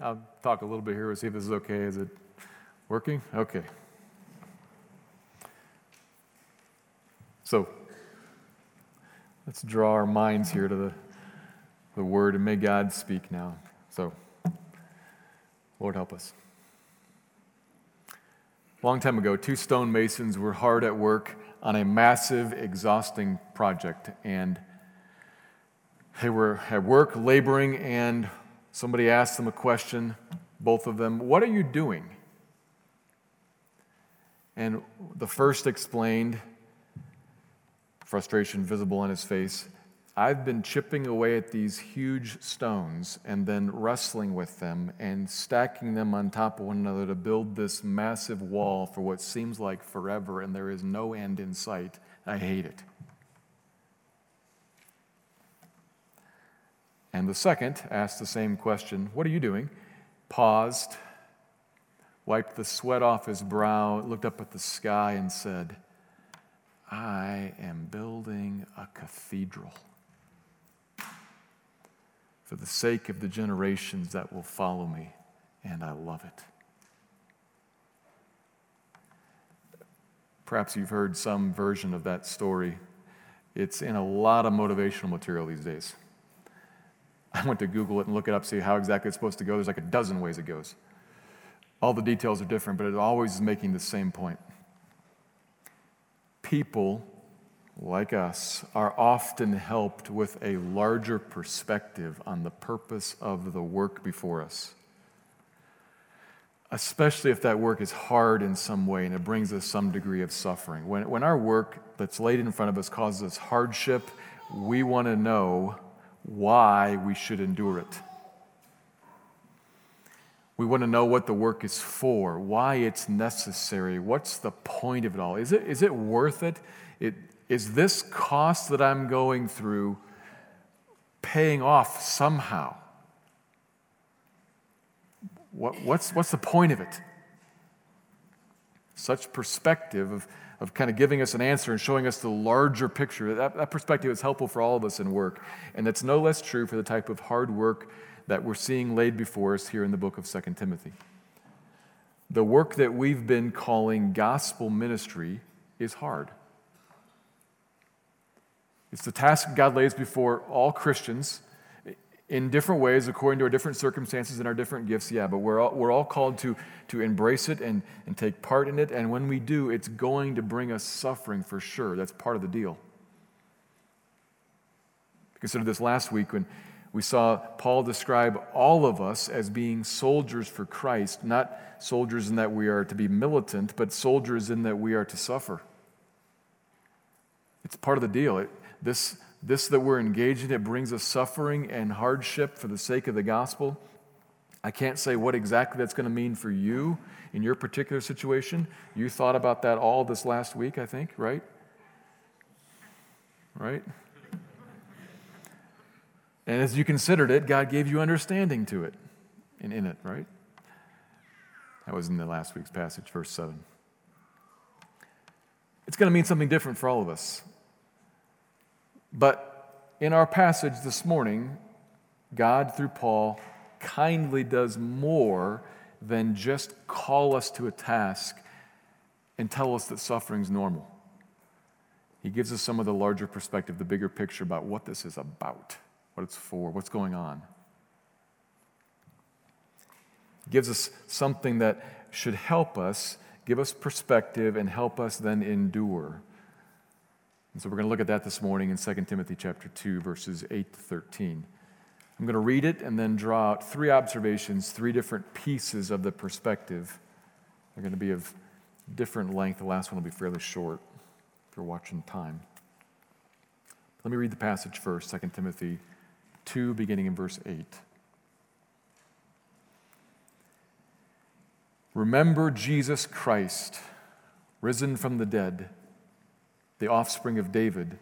I'll talk a little bit here and see if this is okay. Is it working? Okay. So, let's draw our minds here to the, the word, and may God speak now. So, Lord, help us. Long time ago, two stonemasons were hard at work on a massive, exhausting project, and they were at work laboring and Somebody asked them a question, both of them, What are you doing? And the first explained, frustration visible on his face, I've been chipping away at these huge stones and then wrestling with them and stacking them on top of one another to build this massive wall for what seems like forever, and there is no end in sight. I hate it. And the second asked the same question What are you doing? Paused, wiped the sweat off his brow, looked up at the sky, and said, I am building a cathedral for the sake of the generations that will follow me, and I love it. Perhaps you've heard some version of that story. It's in a lot of motivational material these days. I went to Google it and look it up, see how exactly it's supposed to go. There's like a dozen ways it goes. All the details are different, but it always is making the same point. People like us are often helped with a larger perspective on the purpose of the work before us. Especially if that work is hard in some way and it brings us some degree of suffering. When, when our work that's laid in front of us causes us hardship, we want to know why we should endure it. We want to know what the work is for, why it's necessary, what's the point of it all. Is it, is it worth it? it? Is this cost that I'm going through paying off somehow? What, what's, what's the point of it? Such perspective of of kind of giving us an answer and showing us the larger picture. That, that perspective is helpful for all of us in work. And that's no less true for the type of hard work that we're seeing laid before us here in the book of 2 Timothy. The work that we've been calling gospel ministry is hard. It's the task God lays before all Christians in different ways according to our different circumstances and our different gifts, yeah, but we're all, we're all called to, to embrace it and, and take part in it. And when we do, it's going to bring us suffering for sure. That's part of the deal. Consider this last week when we saw Paul describe all of us as being soldiers for Christ, not soldiers in that we are to be militant, but soldiers in that we are to suffer. It's part of the deal. It, this, this that we're engaged in, it brings us suffering and hardship for the sake of the gospel. I can't say what exactly that's going to mean for you in your particular situation. You thought about that all this last week, I think, right? Right? And as you considered it, God gave you understanding to it and in it, right? That was in the last week's passage, verse 7. It's going to mean something different for all of us. But in our passage this morning, God, through Paul, kindly does more than just call us to a task and tell us that suffering is normal. He gives us some of the larger perspective, the bigger picture about what this is about, what it's for, what's going on. gives us something that should help us, give us perspective, and help us then endure. And so we're going to look at that this morning in 2 Timothy chapter 2, verses 8 to 13. I'm going to read it and then draw out three observations, three different pieces of the perspective. They're going to be of different length. The last one will be fairly short if you're watching time. Let me read the passage first 2 Timothy 2, beginning in verse 8. Remember Jesus Christ, risen from the dead, the offspring of David,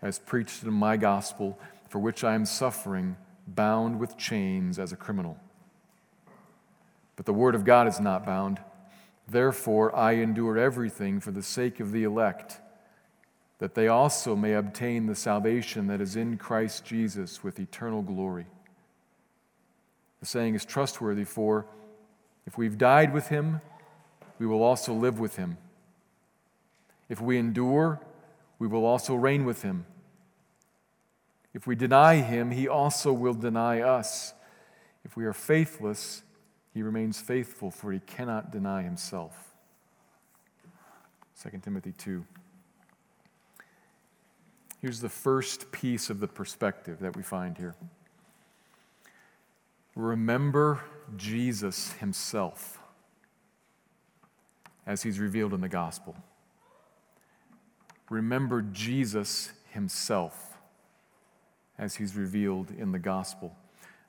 as preached in my gospel, for which I am suffering, bound with chains as a criminal. But the word of God is not bound. Therefore, I endure everything for the sake of the elect, that they also may obtain the salvation that is in Christ Jesus with eternal glory. The saying is trustworthy, for if we've died with him, we will also live with him. If we endure, we will also reign with him. If we deny him, he also will deny us. If we are faithless, he remains faithful, for he cannot deny himself. 2 Timothy 2. Here's the first piece of the perspective that we find here. Remember Jesus himself as he's revealed in the gospel. Remember Jesus himself as he's revealed in the gospel.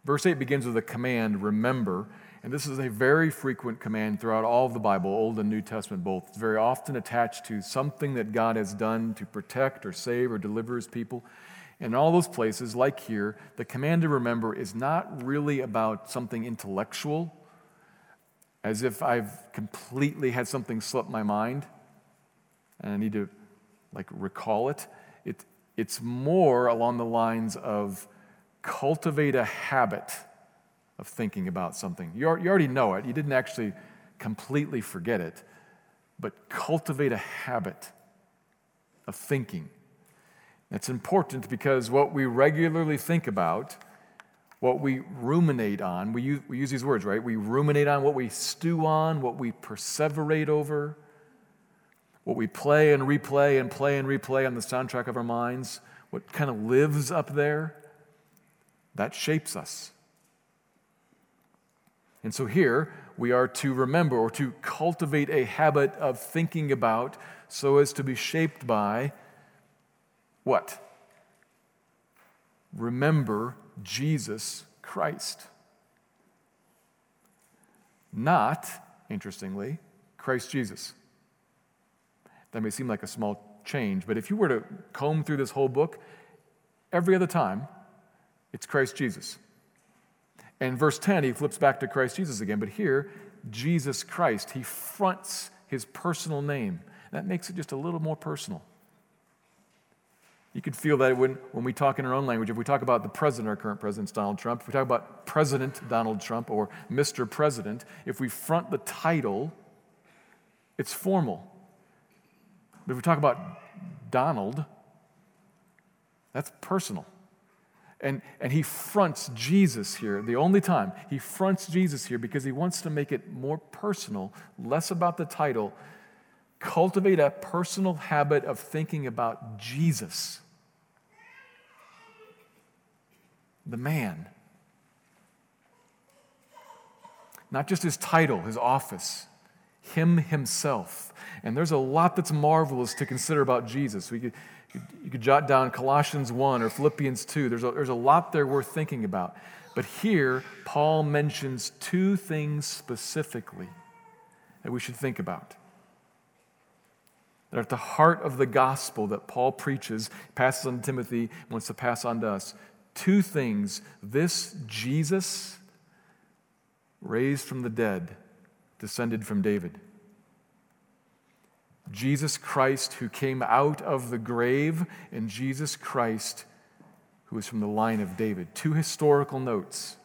Verse 8 begins with a command, remember, and this is a very frequent command throughout all of the Bible, Old and New Testament both. It's very often attached to something that God has done to protect or save or deliver his people. In all those places, like here, the command to remember is not really about something intellectual, as if I've completely had something slip my mind and I need to like recall it. it it's more along the lines of cultivate a habit of thinking about something. You, you already know it, you didn't actually completely forget it, but cultivate a habit of thinking it's important because what we regularly think about, what we ruminate on, we use, we use these words, right? We ruminate on what we stew on, what we perseverate over, what we play and replay and play and replay on the soundtrack of our minds, what kind of lives up there, that shapes us. And so here we are to remember or to cultivate a habit of thinking about so as to be shaped by what? Remember Jesus Christ. Not, interestingly, Christ Jesus. That may seem like a small change, but if you were to comb through this whole book, every other time, it's Christ Jesus. And verse 10, he flips back to Christ Jesus again, but here, Jesus Christ. He fronts his personal name. That makes it just a little more personal. You could feel that when, when we talk in our own language, if we talk about the president, our current president, Donald Trump, if we talk about President Donald Trump or Mr. President, if we front the title, it's formal. But if we talk about Donald, that's personal. And, and he fronts Jesus here, the only time. He fronts Jesus here because he wants to make it more personal, less about the title, Cultivate a personal habit of thinking about Jesus, the man. Not just his title, his office, him himself. And there's a lot that's marvelous to consider about Jesus. We could, you could jot down Colossians 1 or Philippians 2. There's a, there's a lot there worth thinking about. But here, Paul mentions two things specifically that we should think about that are at the heart of the gospel that Paul preaches, passes on to Timothy, wants to pass on to us. Two things this Jesus, raised from the dead, descended from David. Jesus Christ, who came out of the grave, and Jesus Christ, who is from the line of David. Two historical notes,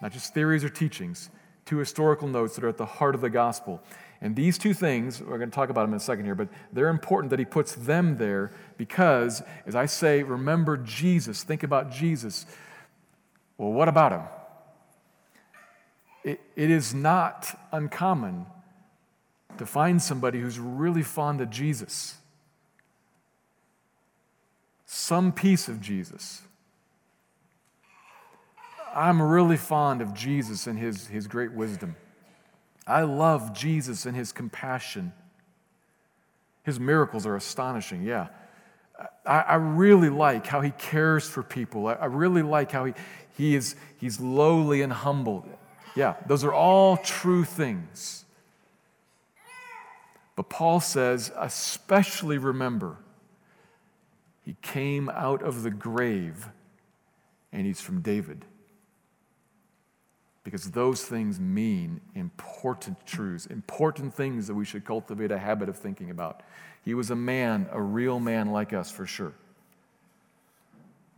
not just theories or teachings, two historical notes that are at the heart of the gospel. And these two things, we're going to talk about them in a second here, but they're important that he puts them there because, as I say, remember Jesus, think about Jesus. Well, what about him? It, it is not uncommon to find somebody who's really fond of Jesus, some piece of Jesus. I'm really fond of Jesus and his, his great wisdom. I love Jesus and his compassion. His miracles are astonishing, yeah. I, I really like how he cares for people. I, I really like how he, he is he's lowly and humble. Yeah, those are all true things. But Paul says, especially remember, he came out of the grave and he's from David because those things mean important truths, important things that we should cultivate a habit of thinking about. He was a man, a real man like us for sure.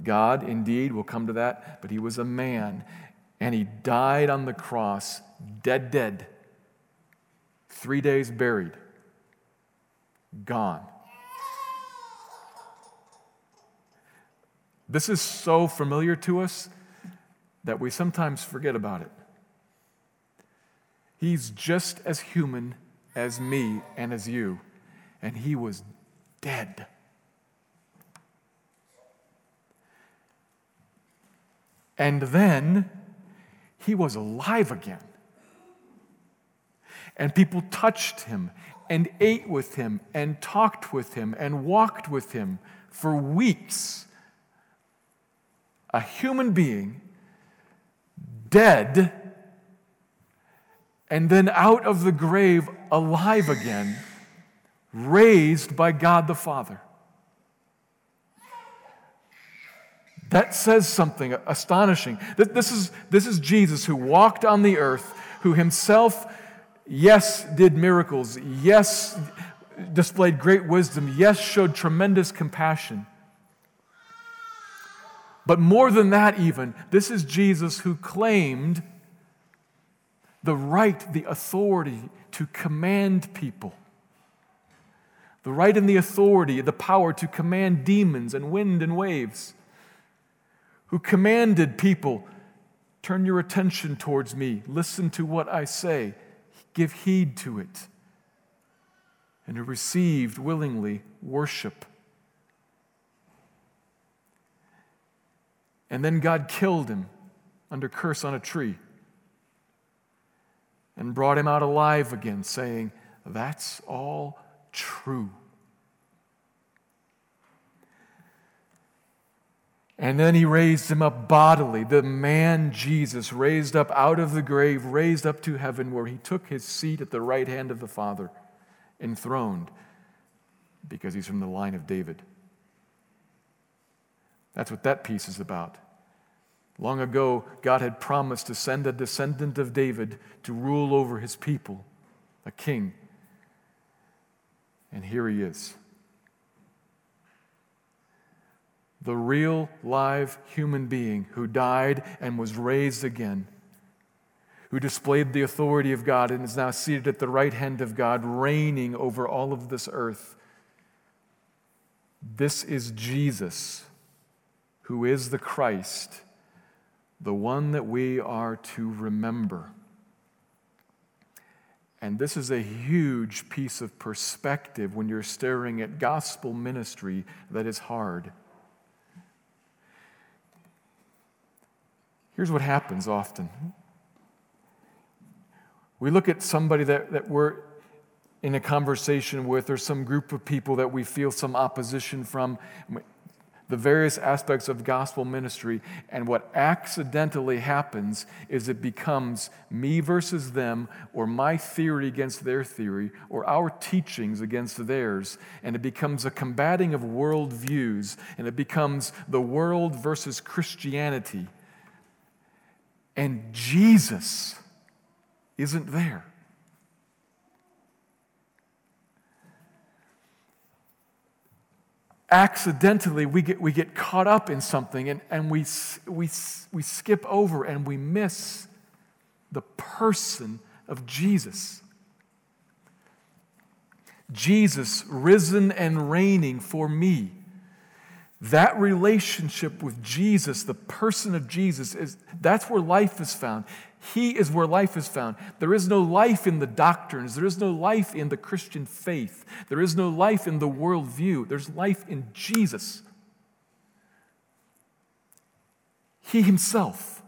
God, indeed, will come to that, but he was a man, and he died on the cross, dead, dead, three days buried, gone. This is so familiar to us that we sometimes forget about it. He's just as human as me and as you, and he was dead. And then he was alive again. And people touched him and ate with him and talked with him and walked with him for weeks. A human being, dead and then out of the grave alive again, raised by God the Father. That says something astonishing. This is, this is Jesus who walked on the earth, who himself, yes, did miracles, yes, displayed great wisdom, yes, showed tremendous compassion. But more than that, even, this is Jesus who claimed the right, the authority to command people, the right and the authority, the power to command demons and wind and waves, who commanded people, turn your attention towards me, listen to what I say, give heed to it, and who received willingly worship. And then God killed him under curse on a tree and brought him out alive again, saying, That's all true. And then he raised him up bodily, the man Jesus, raised up out of the grave, raised up to heaven, where he took his seat at the right hand of the Father, enthroned, because he's from the line of David. That's what that piece is about. Long ago, God had promised to send a descendant of David to rule over his people, a king. And here he is. The real, live human being who died and was raised again, who displayed the authority of God and is now seated at the right hand of God, reigning over all of this earth. This is Jesus, who is the Christ the one that we are to remember. And this is a huge piece of perspective when you're staring at gospel ministry that is hard. Here's what happens often we look at somebody that, that we're in a conversation with, or some group of people that we feel some opposition from the various aspects of gospel ministry. And what accidentally happens is it becomes me versus them, or my theory against their theory, or our teachings against theirs. And it becomes a combating of worldviews, and it becomes the world versus Christianity. And Jesus isn't there. accidentally we get, we get caught up in something and, and we, we, we skip over and we miss the person of Jesus. Jesus, risen and reigning for me. That relationship with Jesus, the person of Jesus, is that's where life is found. He is where life is found. There is no life in the doctrines. There is no life in the Christian faith. There is no life in the worldview. There's life in Jesus. He Himself.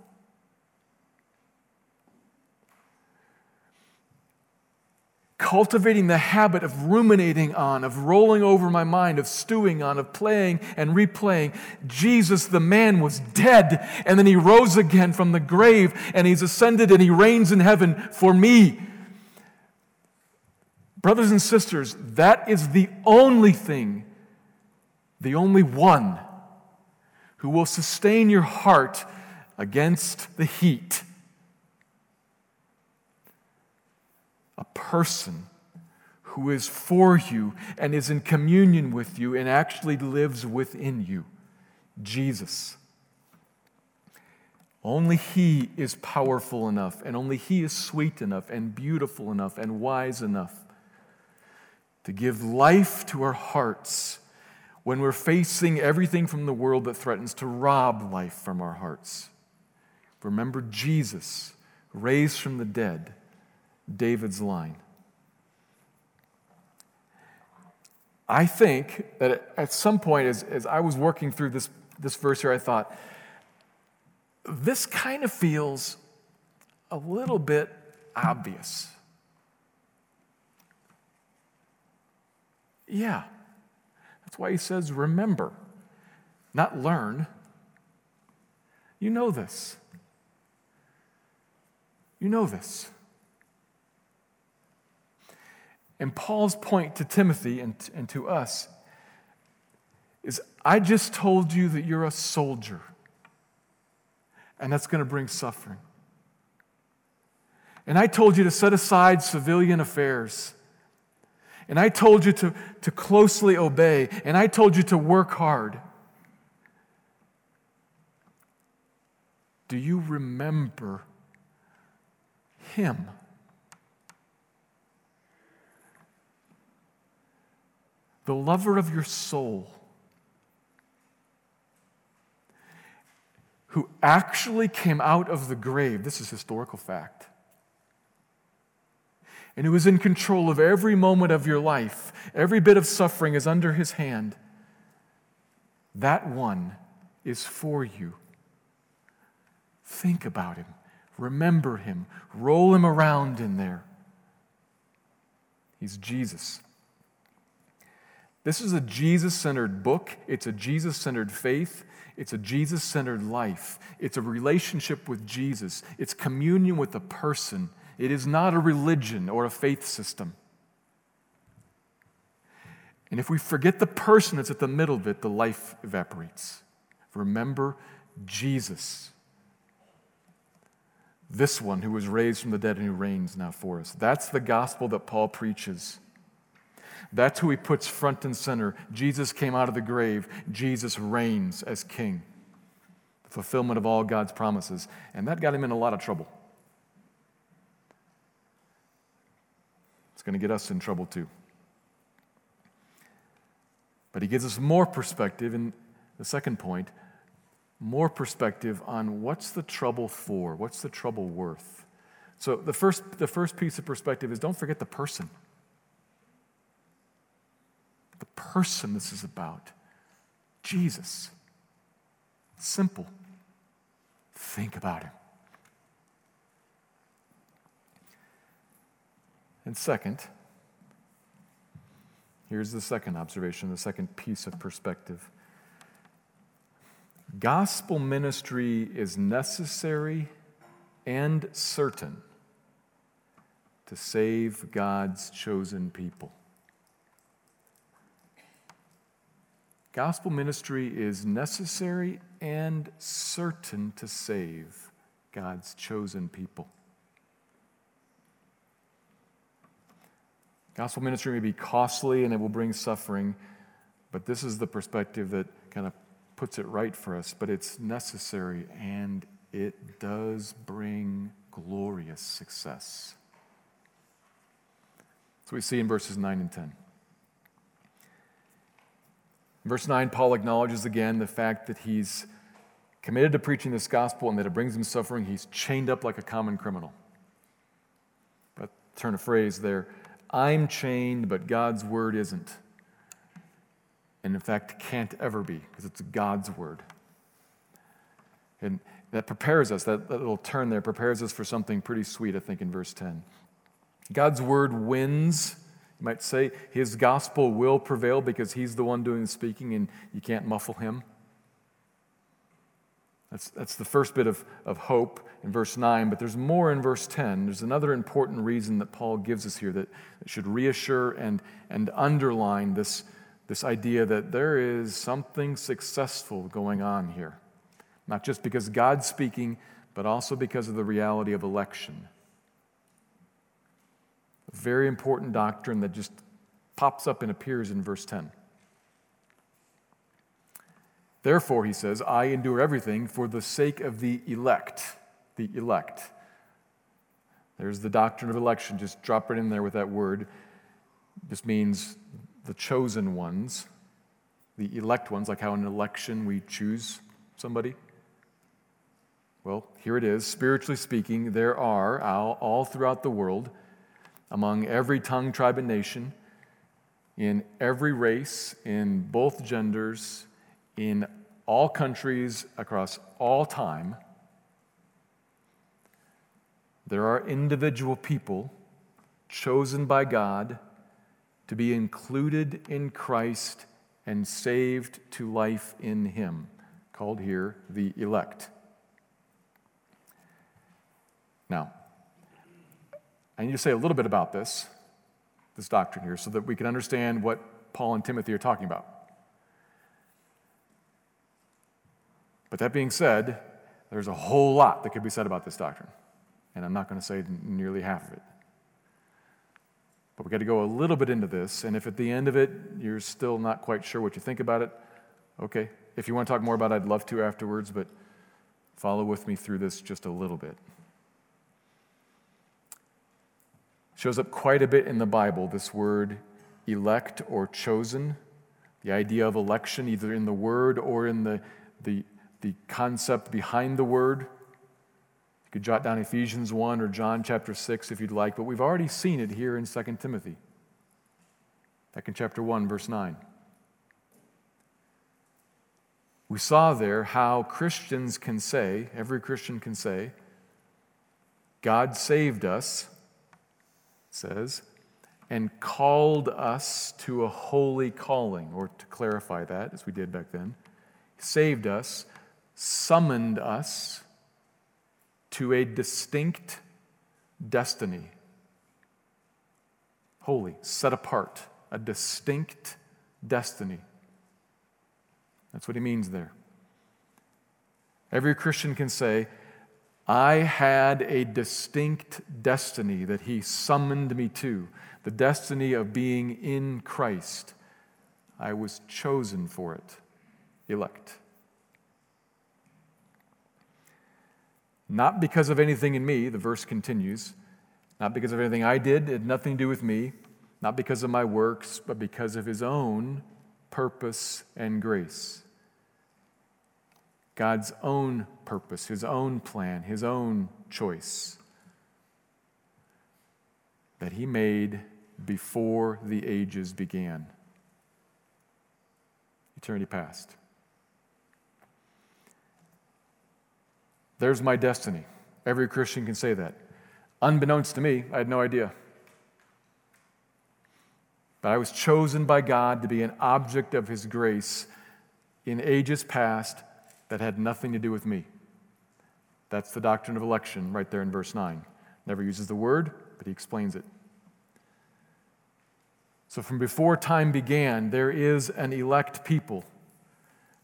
Cultivating the habit of ruminating on, of rolling over my mind, of stewing on, of playing and replaying. Jesus, the man, was dead, and then he rose again from the grave, and he's ascended and he reigns in heaven for me. Brothers and sisters, that is the only thing, the only one who will sustain your heart against the heat a person who is for you and is in communion with you and actually lives within you Jesus. Only He is powerful enough, and only He is sweet enough, and beautiful enough, and wise enough to give life to our hearts when we're facing everything from the world that threatens to rob life from our hearts. Remember Jesus, raised from the dead David's line. I think that at some point, as, as I was working through this, this verse here, I thought, this kind of feels a little bit obvious. Yeah. That's why he says, remember, not learn. You know this. You know this. And Paul's point to Timothy and, and to us is I just told you that you're a soldier, and that's going to bring suffering. And I told you to set aside civilian affairs. And I told you to, to closely obey. And I told you to work hard. Do you remember him? The lover of your soul, who actually came out of the grave. This is historical fact. And who is in control of every moment of your life. Every bit of suffering is under his hand. That one is for you. Think about him. Remember him. Roll him around in there. He's Jesus. This is a Jesus centered book, it's a Jesus centered faith, it's a Jesus centered life, it's a relationship with Jesus, it's communion with a person. It is not a religion or a faith system. And if we forget the person that's at the middle of it, the life evaporates. Remember Jesus, this one who was raised from the dead and who reigns now for us. That's the gospel that Paul preaches. That's who he puts front and center. Jesus came out of the grave. Jesus reigns as king. The fulfillment of all God's promises. And that got him in a lot of trouble. It's going to get us in trouble too. But he gives us more perspective in the second point more perspective on what's the trouble for? What's the trouble worth? So the first, the first piece of perspective is don't forget the person person this is about Jesus. Simple. Think about him. And second, here's the second observation, the second piece of perspective. Gospel ministry is necessary and certain to save God's chosen people. Gospel ministry is necessary and certain to save God's chosen people. Gospel ministry may be costly and it will bring suffering, but this is the perspective that kind of puts it right for us. But it's necessary and it does bring glorious success. So we see in verses 9 and 10. Verse 9, Paul acknowledges again the fact that he's committed to preaching this gospel and that it brings him suffering. He's chained up like a common criminal. But turn a phrase there I'm chained, but God's word isn't. And in fact, can't ever be, because it's God's word. And that prepares us, that, that little turn there prepares us for something pretty sweet, I think, in verse 10. God's word wins. You might say his gospel will prevail because he's the one doing the speaking and you can't muffle him. That's, that's the first bit of, of hope in verse 9, but there's more in verse 10. There's another important reason that Paul gives us here that, should reassure and, and underline this, this idea that there is something successful going on here. Not just because God's speaking, but also because of the reality of election. Very important doctrine that just pops up and appears in verse 10. Therefore, he says, I endure everything for the sake of the elect. The elect. There's the doctrine of election. Just drop it in there with that word. This means the chosen ones, the elect ones, like how in an election we choose somebody. Well, here it is. Spiritually speaking, there are all throughout the world, among every tongue, tribe, and nation, in every race, in both genders, in all countries, across all time, there are individual people chosen by God to be included in Christ and saved to life in Him, called here the elect. Now, I need to say a little bit about this, this doctrine here, so that we can understand what Paul and Timothy are talking about. But that being said, there's a whole lot that could be said about this doctrine, and I'm not going to say nearly half of it. But we've got to go a little bit into this, and if at the end of it you're still not quite sure what you think about it, okay. If you want to talk more about it, I'd love to afterwards, but follow with me through this just a little bit. Shows up quite a bit in the Bible, this word elect or chosen. The idea of election, either in the word or in the, the the concept behind the word. You could jot down Ephesians 1 or John chapter 6 if you'd like, but we've already seen it here in 2 Timothy. Back in chapter 1, verse 9. We saw there how Christians can say, every Christian can say, God saved us, says, and called us to a holy calling, or to clarify that, as we did back then, saved us summoned us to a distinct destiny. Holy, set apart, a distinct destiny. That's what he means there. Every Christian can say, I had a distinct destiny that he summoned me to, the destiny of being in Christ. I was chosen for it, elect. Not because of anything in me, the verse continues, not because of anything I did, it had nothing to do with me, not because of my works, but because of his own purpose and grace. God's own purpose, his own plan, his own choice that he made before the ages began. Eternity past. There's my destiny. Every Christian can say that. Unbeknownst to me, I had no idea. But I was chosen by God to be an object of His grace in ages past that had nothing to do with me. That's the doctrine of election right there in verse 9. Never uses the word, but he explains it. So, from before time began, there is an elect people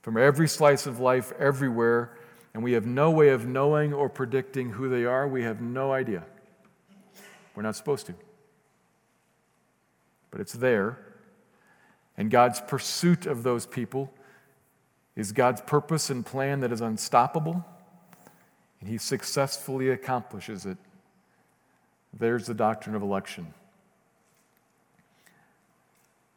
from every slice of life, everywhere, and we have no way of knowing or predicting who they are. We have no idea. We're not supposed to. But it's there. And God's pursuit of those people is God's purpose and plan that is unstoppable, and He successfully accomplishes it. There's the doctrine of election.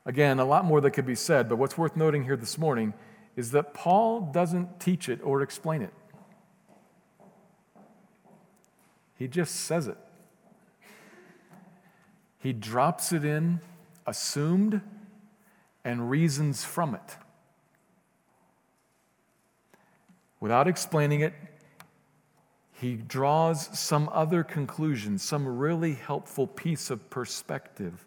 Again, a lot more that could be said, but what's worth noting here this morning is that Paul doesn't teach it or explain it. He just says it. He drops it in, assumed, and reasons from it. Without explaining it, he draws some other conclusion, some really helpful piece of perspective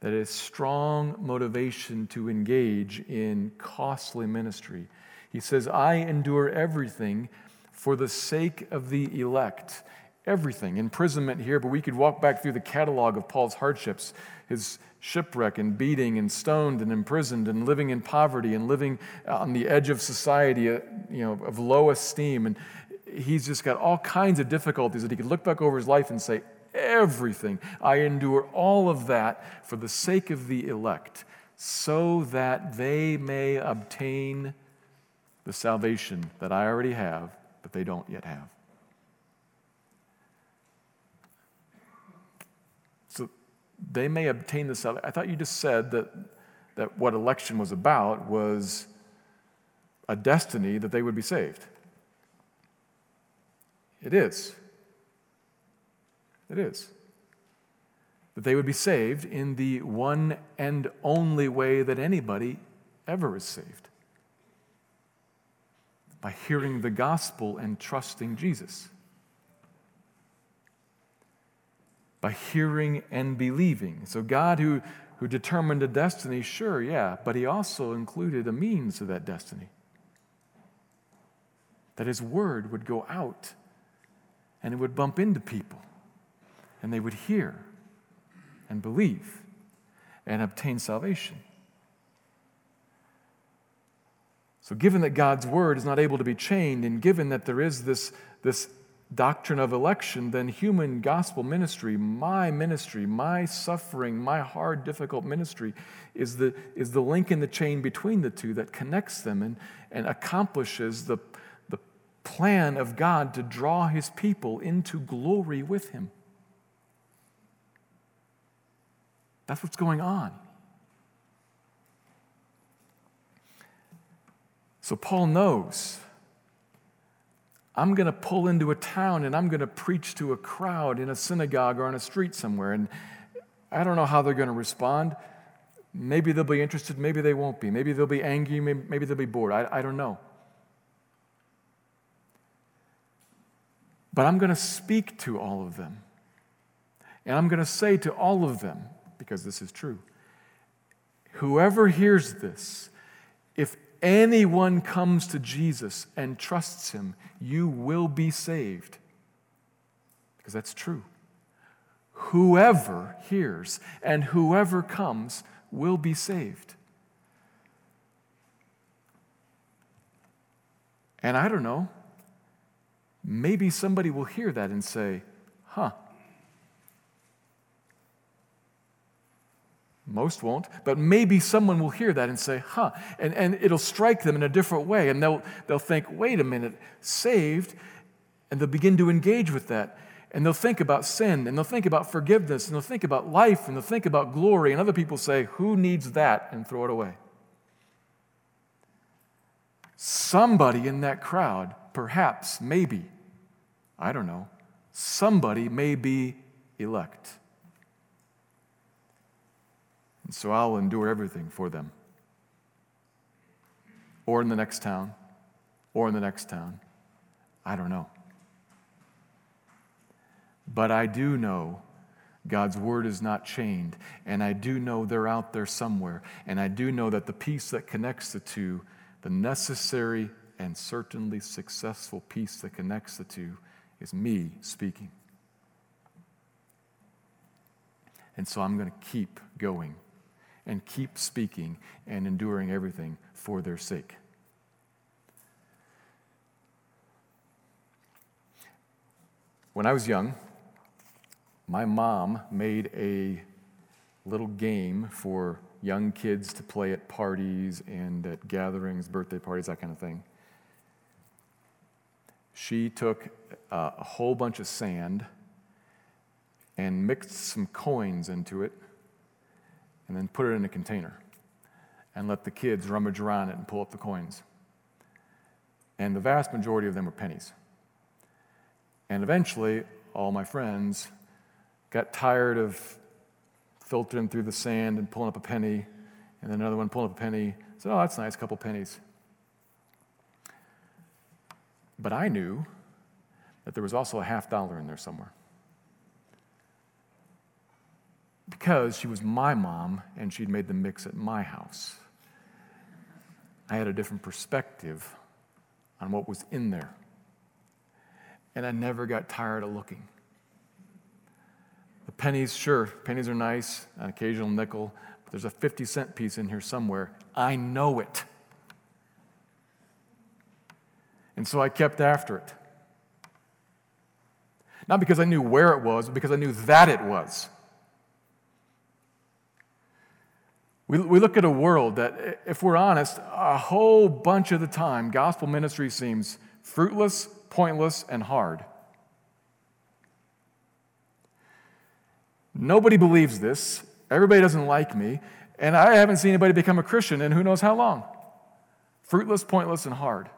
that is strong motivation to engage in costly ministry. He says, I endure everything for the sake of the elect. Everything. Imprisonment here, but we could walk back through the catalog of Paul's hardships his shipwreck and beating and stoned and imprisoned and living in poverty and living on the edge of society, uh, you know, of low esteem. And he's just got all kinds of difficulties that he could look back over his life and say, Everything. I endure all of that for the sake of the elect, so that they may obtain the salvation that I already have, but they don't yet have. So they may obtain the salvation. I thought you just said that, that what election was about was a destiny that they would be saved. It is. It is. That they would be saved in the one and only way that anybody ever is saved by hearing the gospel and trusting Jesus. By hearing and believing. So, God, who, who determined a destiny, sure, yeah, but He also included a means to that destiny. That His word would go out and it would bump into people, and they would hear and believe and obtain salvation. So, given that God's word is not able to be chained, and given that there is this, this doctrine of election, then human gospel ministry, my ministry, my suffering, my hard, difficult ministry, is the, is the link in the chain between the two that connects them and, and accomplishes the, the plan of God to draw his people into glory with him. That's what's going on. So Paul knows I'm going to pull into a town and I'm going to preach to a crowd in a synagogue or on a street somewhere. And I don't know how they're going to respond. Maybe they'll be interested, maybe they won't be. Maybe they'll be angry, maybe, they'll be bored. I, I don't know. But I'm going to speak to all of them. And I'm going to say to all of them, because this is true whoever hears this, if anyone comes to Jesus and trusts him, you will be saved. Because that's true. Whoever hears and whoever comes will be saved. And I don't know maybe somebody will hear that and say, huh. Most won't, but maybe someone will hear that and say, huh. And, and it'll strike them in a different way. And they'll, they'll think, wait a minute, saved. And they'll begin to engage with that. And they'll think about sin, and they'll think about forgiveness, and they'll think about life, and they'll think about glory. And other people say, who needs that? And throw it away. Somebody in that crowd, perhaps, maybe, I don't know, somebody may be elect. And so I'll endure everything for them. Or in the next town, or in the next town. I don't know. But I do know God's word is not chained, and I do know they're out there somewhere, and I do know that the piece that connects the two, the necessary and certainly successful piece that connects the two, is me speaking. And so I'm going to keep going and keep speaking and enduring everything for their sake. When I was young, my mom made a little game for young kids to play at parties and at gatherings, birthday parties, that kind of thing she took uh, a whole bunch of sand and mixed some coins into it and then put it in a container and let the kids rummage around it and pull up the coins. And the vast majority of them were pennies. And eventually, all my friends got tired of filtering through the sand and pulling up a penny, and then another one pulling up a penny. Said, Oh, that's nice, a couple pennies. But I knew that there was also a half dollar in there somewhere. Because she was my mom and she'd made the mix at my house. I had a different perspective on what was in there. And I never got tired of looking. The pennies, sure, pennies are nice, an occasional nickel, but there's a 50 cent piece in here somewhere. I know it. And so I kept after it. Not because I knew where it was, but because I knew that it was. We, we look at a world that, if we're honest, a whole bunch of the time, gospel ministry seems fruitless, pointless, and hard. Nobody believes this. Everybody doesn't like me. And I haven't seen anybody become a Christian in who knows how long. Fruitless, pointless, and hard.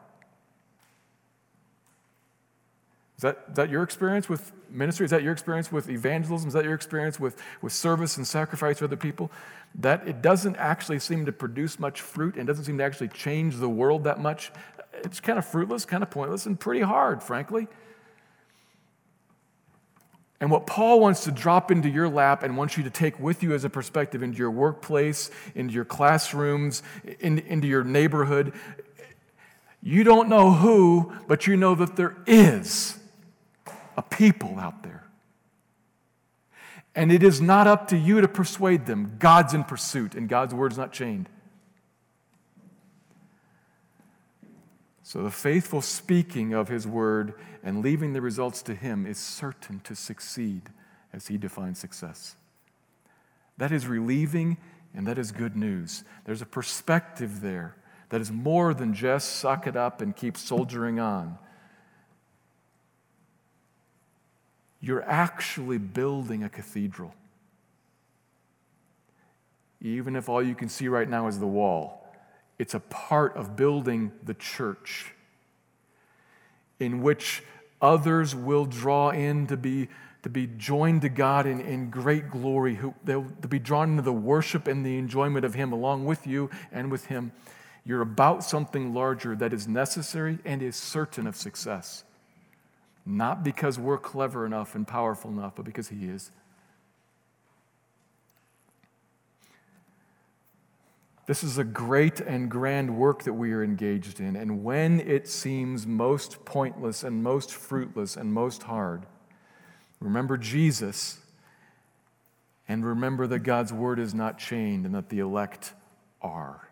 Is that, is that your experience with ministry? Is that your experience with evangelism? Is that your experience with, with service and sacrifice for other people? That it doesn't actually seem to produce much fruit and doesn't seem to actually change the world that much. It's kind of fruitless, kind of pointless, and pretty hard, frankly. And what Paul wants to drop into your lap and wants you to take with you as a perspective into your workplace, into your classrooms, in, into your neighborhood, you don't know who, but you know that there is a people out there. And it is not up to you to persuade them. God's in pursuit, and God's word is not chained. So the faithful speaking of his word and leaving the results to him is certain to succeed as he defines success. That is relieving and that is good news. There's a perspective there that is more than just suck it up and keep soldiering on. You're actually building a cathedral. Even if all you can see right now is the wall, it's a part of building the church in which others will draw in to be, to be joined to God in, in great glory, who, they'll to be drawn into the worship and the enjoyment of Him along with you and with Him. You're about something larger that is necessary and is certain of success. Not because we're clever enough and powerful enough, but because He is. This is a great and grand work that we are engaged in. And when it seems most pointless and most fruitless and most hard, remember Jesus and remember that God's word is not chained and that the elect are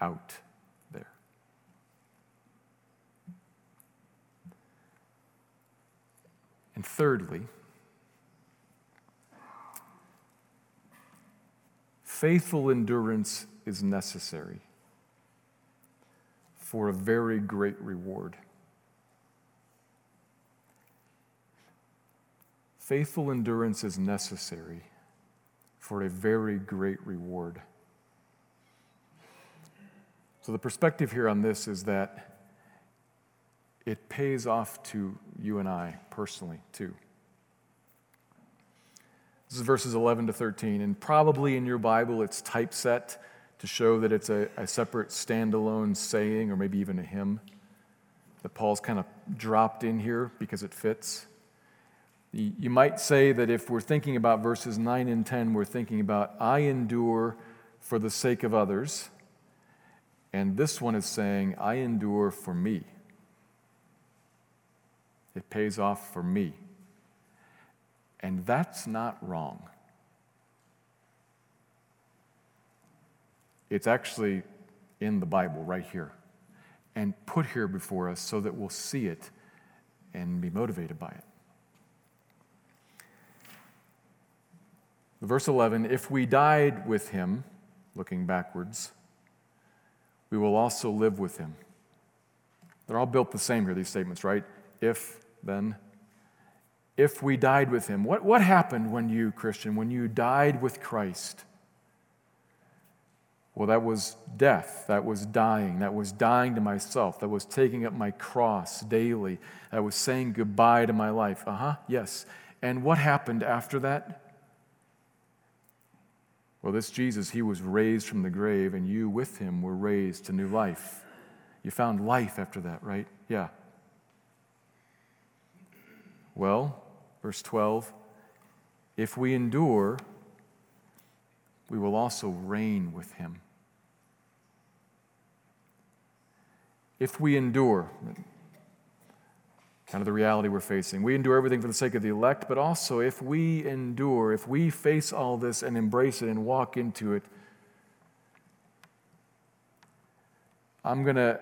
out. And thirdly, faithful endurance is necessary for a very great reward. Faithful endurance is necessary for a very great reward. So, the perspective here on this is that it pays off to you and I personally, too. This is verses 11 to 13, and probably in your Bible it's typeset to show that it's a, a separate standalone saying or maybe even a hymn that Paul's kind of dropped in here because it fits. You might say that if we're thinking about verses 9 and 10, we're thinking about, I endure for the sake of others. And this one is saying, I endure for me. It pays off for me. And that's not wrong. It's actually in the Bible right here and put here before us so that we'll see it and be motivated by it. Verse 11 If we died with him, looking backwards, we will also live with him. They're all built the same here, these statements, right? If then, if we died with him. What, what happened when you, Christian, when you died with Christ? Well, that was death. That was dying. That was dying to myself. That was taking up my cross daily. That was saying goodbye to my life. Uh huh, yes. And what happened after that? Well, this Jesus, he was raised from the grave, and you with him were raised to new life. You found life after that, right? Yeah. Well, verse 12 if we endure, we will also reign with him. if we endure, kind of the reality we're facing. We endure everything for the sake of the elect, but also if we endure, if we face all this and embrace it and walk into it, I'm going to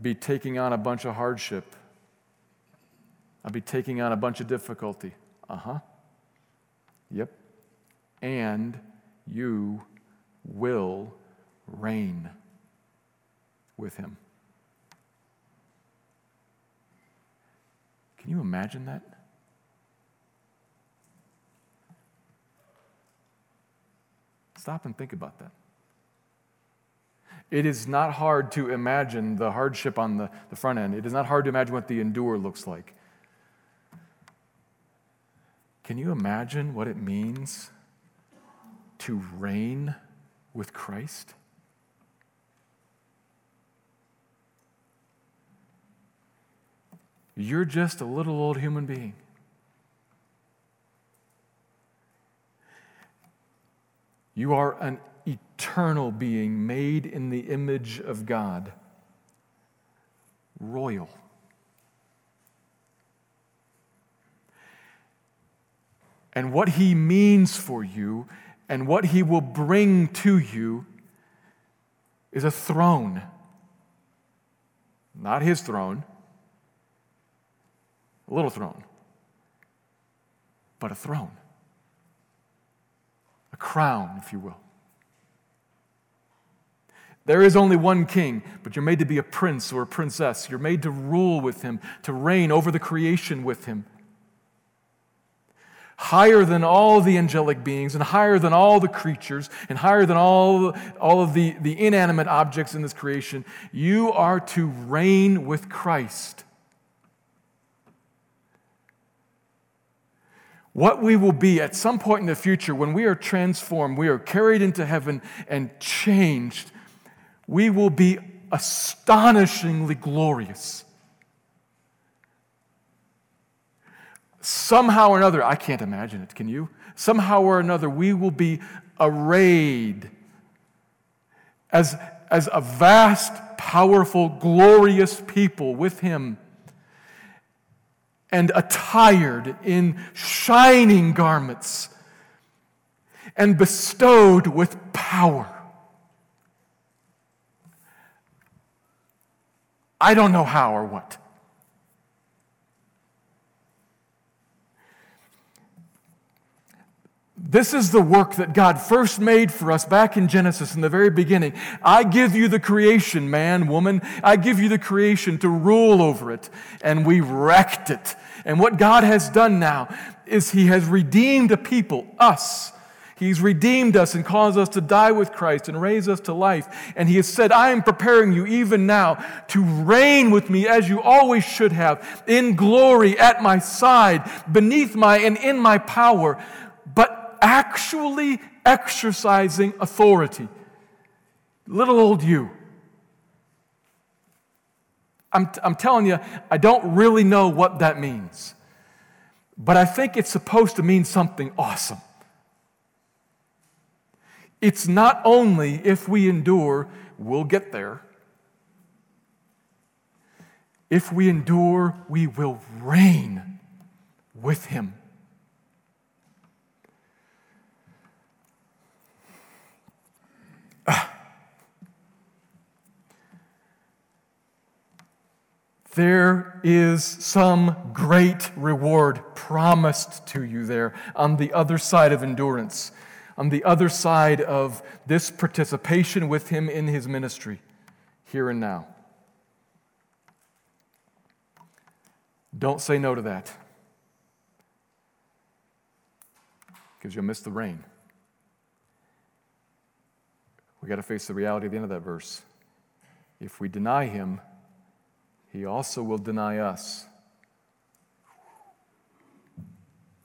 be taking on a bunch of hardship. I'll be taking on a bunch of difficulty. Uh huh. Yep. And you will reign with him. Can you imagine that? Stop and think about that. It is not hard to imagine the hardship on the, the front end. It is not hard to imagine what the endure looks like. Can you imagine what it means to reign with Christ? You're just a little old human being. You are an eternal being made in the image of God, royal. And what he means for you and what he will bring to you is a throne. Not his throne, a little throne, but a throne, a crown, if you will. There is only one king, but you're made to be a prince or a princess. You're made to rule with him, to reign over the creation with him. Higher than all the angelic beings, and higher than all the creatures, and higher than all, all of the, the inanimate objects in this creation, you are to reign with Christ. what we will be at some point in the future when we are transformed, we are carried into heaven and changed, we will be astonishingly glorious. Somehow or another, I can't imagine it, can you? Somehow or another, we will be arrayed as, as a vast, powerful, glorious people with Him and attired in shining garments and bestowed with power. I don't know how or what. This is the work that God first made for us back in Genesis in the very beginning. I give you the creation, man, woman. I give you the creation to rule over it. And we wrecked it. And what God has done now is He has redeemed a people, us. He's redeemed us and caused us to die with Christ and raise us to life. And He has said, I am preparing you even now to reign with me as you always should have, in glory at my side, beneath my and in my power. But actually exercising authority. Little old you. I'm, I'm telling you, I don't really know what that means. But I think it's supposed to mean something awesome. It's not only if we endure, we'll get there. If we endure, we will reign with Him. There is some great reward promised to you there on the other side of endurance, on the other side of this participation with Him in His ministry, here and now. Don't say no to that, because you'll miss the reign. we got to face the reality at the end of that verse. If we deny him, he also will deny us.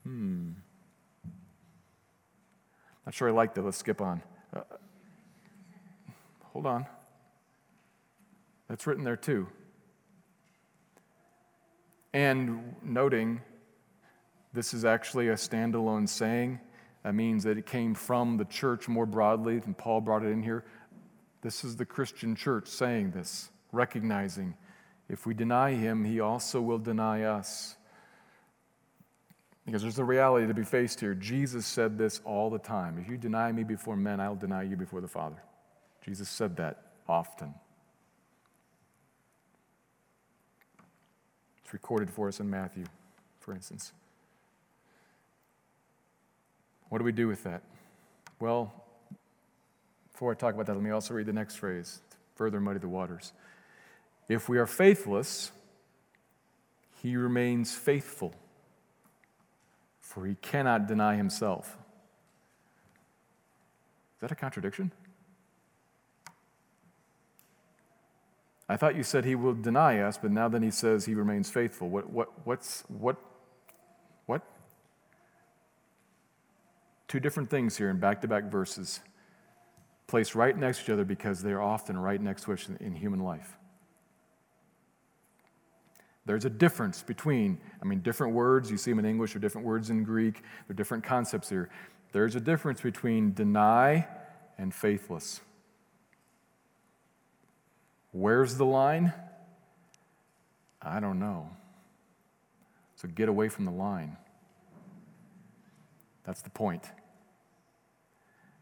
Hmm. Not sure I like that. Let's skip on. Uh, hold on. That's written there too. And noting this is actually a standalone saying. That means that it came from the church more broadly than Paul brought it in here. This is the Christian church saying this, recognizing if we deny him, he also will deny us. Because there's a reality to be faced here. Jesus said this all the time. If you deny me before men, I'll deny you before the Father. Jesus said that often. It's recorded for us in Matthew, for instance. What do we do with that? Well, before I talk about that, let me also read the next phrase further muddy the waters. If we are faithless, he remains faithful, for he cannot deny himself. Is that a contradiction? I thought you said he will deny us, but now then he says he remains faithful. What, what, what's, what, what? Two different things here in back to back verses, placed right next to each other because they're often right next to each in human life. There's a difference between, I mean, different words, you see them in English or different words in Greek, they're different concepts here. There's a difference between deny and faithless. Where's the line? I don't know. So get away from the line. That's the point.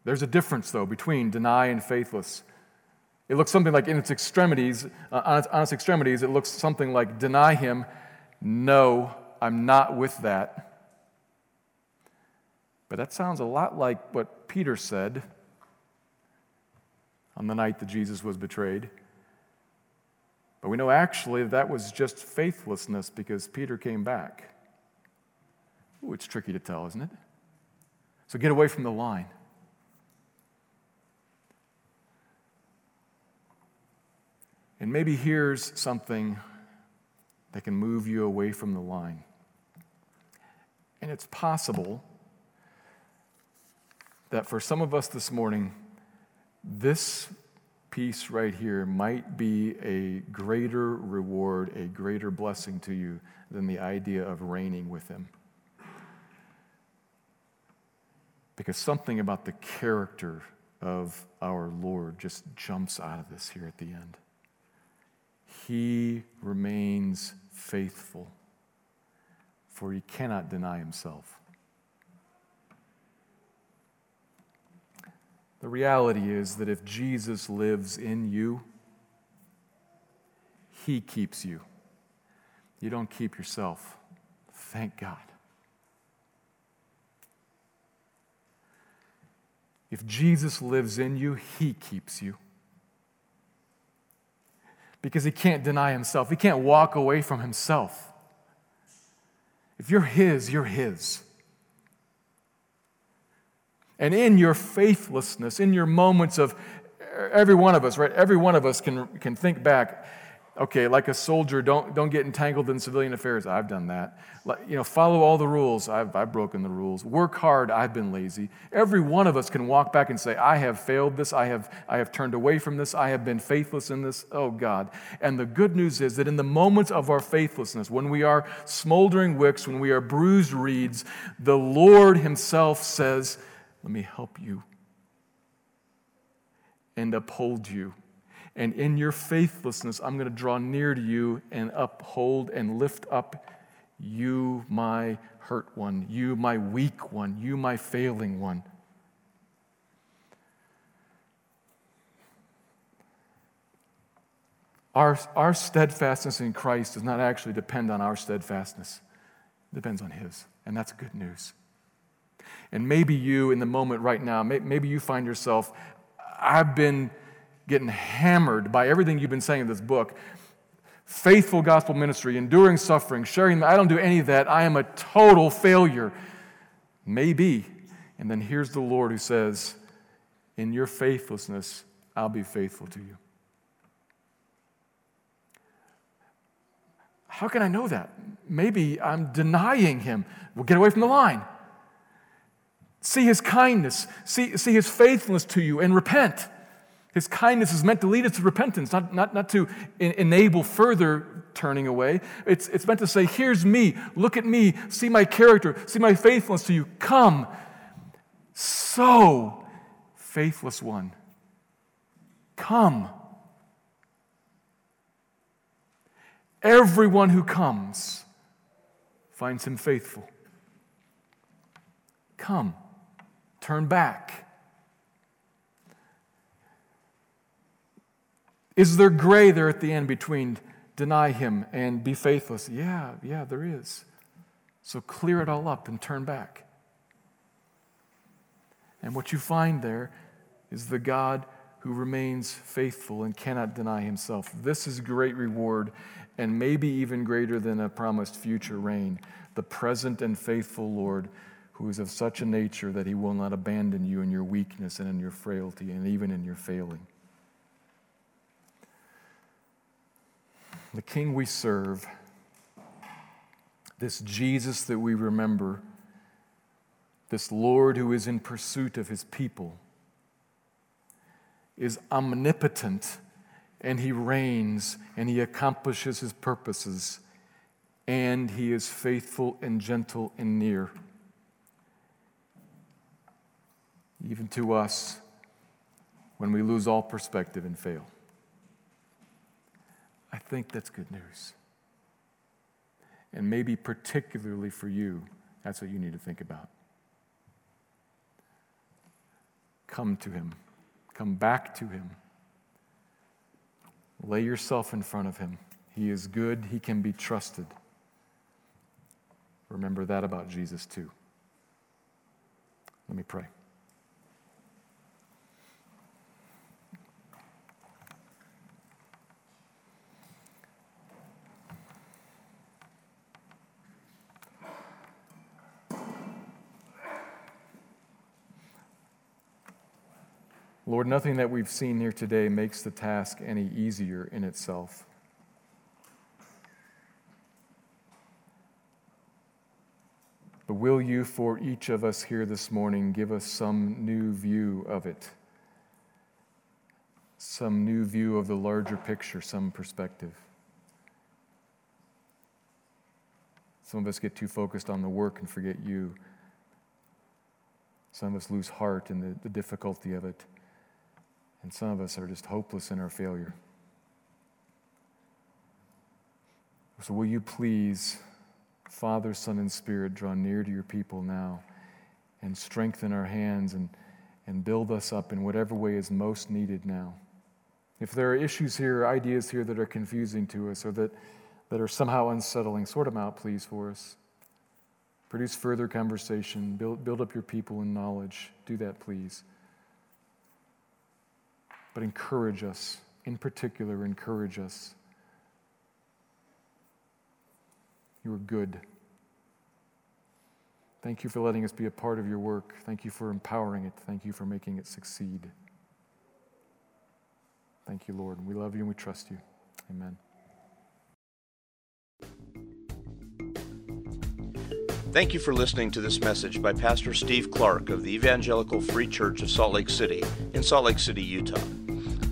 There's a difference, though, between deny and faithless. It looks something like in its extremities, uh, on, its, on its extremities, it looks something like deny him, no, I'm not with that. But that sounds a lot like what Peter said on the night that Jesus was betrayed. But we know actually that was just faithlessness because Peter came back. Ooh, it's tricky to tell, isn't it? So get away from the line. And maybe here's something that can move you away from the line. And it's possible that for some of us this morning, this piece right here might be a greater reward, a greater blessing to you than the idea of reigning with Him. Because something about the character of our Lord just jumps out of this here at the end. He remains faithful, for he cannot deny himself. The reality is that if Jesus lives in you, he keeps you. You don't keep yourself. Thank God. If Jesus lives in you, he keeps you. Because he can't deny himself, he can't walk away from himself. If you're his, you're his. And in your faithlessness, in your moments of every one of us, right? Every one of us can, can think back, okay, like a soldier, don't, don't get entangled in civilian affairs. I've done that. Like, you know, follow all the rules. I've, I've broken the rules. Work hard. I've been lazy. Every one of us can walk back and say, I have failed this. I have, I have turned away from this. I have been faithless in this. Oh, God. And the good news is that in the moments of our faithlessness, when we are smoldering wicks, when we are bruised reeds, the Lord Himself says, let me help you and uphold you. And in your faithlessness, I'm going to draw near to you and uphold and lift up you, my hurt one, you, my weak one, you, my failing one. Our, our steadfastness in Christ does not actually depend on our steadfastness, it depends on His. And that's good news. And maybe you, in the moment right now, maybe you find yourself, I've been getting hammered by everything you've been saying in this book. Faithful gospel ministry, enduring suffering, sharing, I don't do any of that. I am a total failure. Maybe. And then here's the Lord who says, In your faithlessness, I'll be faithful to you. How can I know that? Maybe I'm denying him. Well, get away from the line. See his kindness, see, see his faithfulness to you, and repent. His kindness is meant to lead us to repentance, not, not, not to in, enable further turning away. It's, it's meant to say, Here's me, look at me, see my character, see my faithfulness to you. Come. So, faithless one, come. Everyone who comes finds him faithful. Come, turn back. Is there gray there at the end between deny him and be faithless? Yeah, yeah, there is. So clear it all up and turn back. And what you find there is the God who remains faithful and cannot deny himself. This is great reward and maybe even greater than a promised future reign. The present and faithful Lord who is of such a nature that he will not abandon you in your weakness and in your frailty and even in your failing. The King we serve, this Jesus that we remember, this Lord who is in pursuit of his people, is omnipotent and he reigns and he accomplishes his purposes and he is faithful and gentle and near. Even to us when we lose all perspective and fail. I think that's good news. And maybe particularly for you, that's what you need to think about. Come to Him, come back to Him. Lay yourself in front of Him. He is good, He can be trusted. Remember that about Jesus too. Let me pray. Lord, nothing that we've seen here today makes the task any easier in itself. But will you, for each of us here this morning, give us some new view of it? Some new view of the larger picture, some perspective. Some of us get too focused on the work and forget you. Some of us lose heart in the, the difficulty of it. And some of us are just hopeless in our failure. So, will you please, Father, Son, and Spirit, draw near to your people now and strengthen our hands and, and build us up in whatever way is most needed now? If there are issues here, ideas here that are confusing to us or that, that are somehow unsettling, sort them out, please, for us. Produce further conversation. Build, build up your people in knowledge. Do that, please but encourage us. In particular, encourage us. You are good. Thank you for letting us be a part of your work. Thank you for empowering it. Thank you for making it succeed. Thank you, Lord. We love you and we trust you. Amen. Thank you for listening to this message by Pastor Steve Clark of the Evangelical Free Church of Salt Lake City in Salt Lake City, Utah.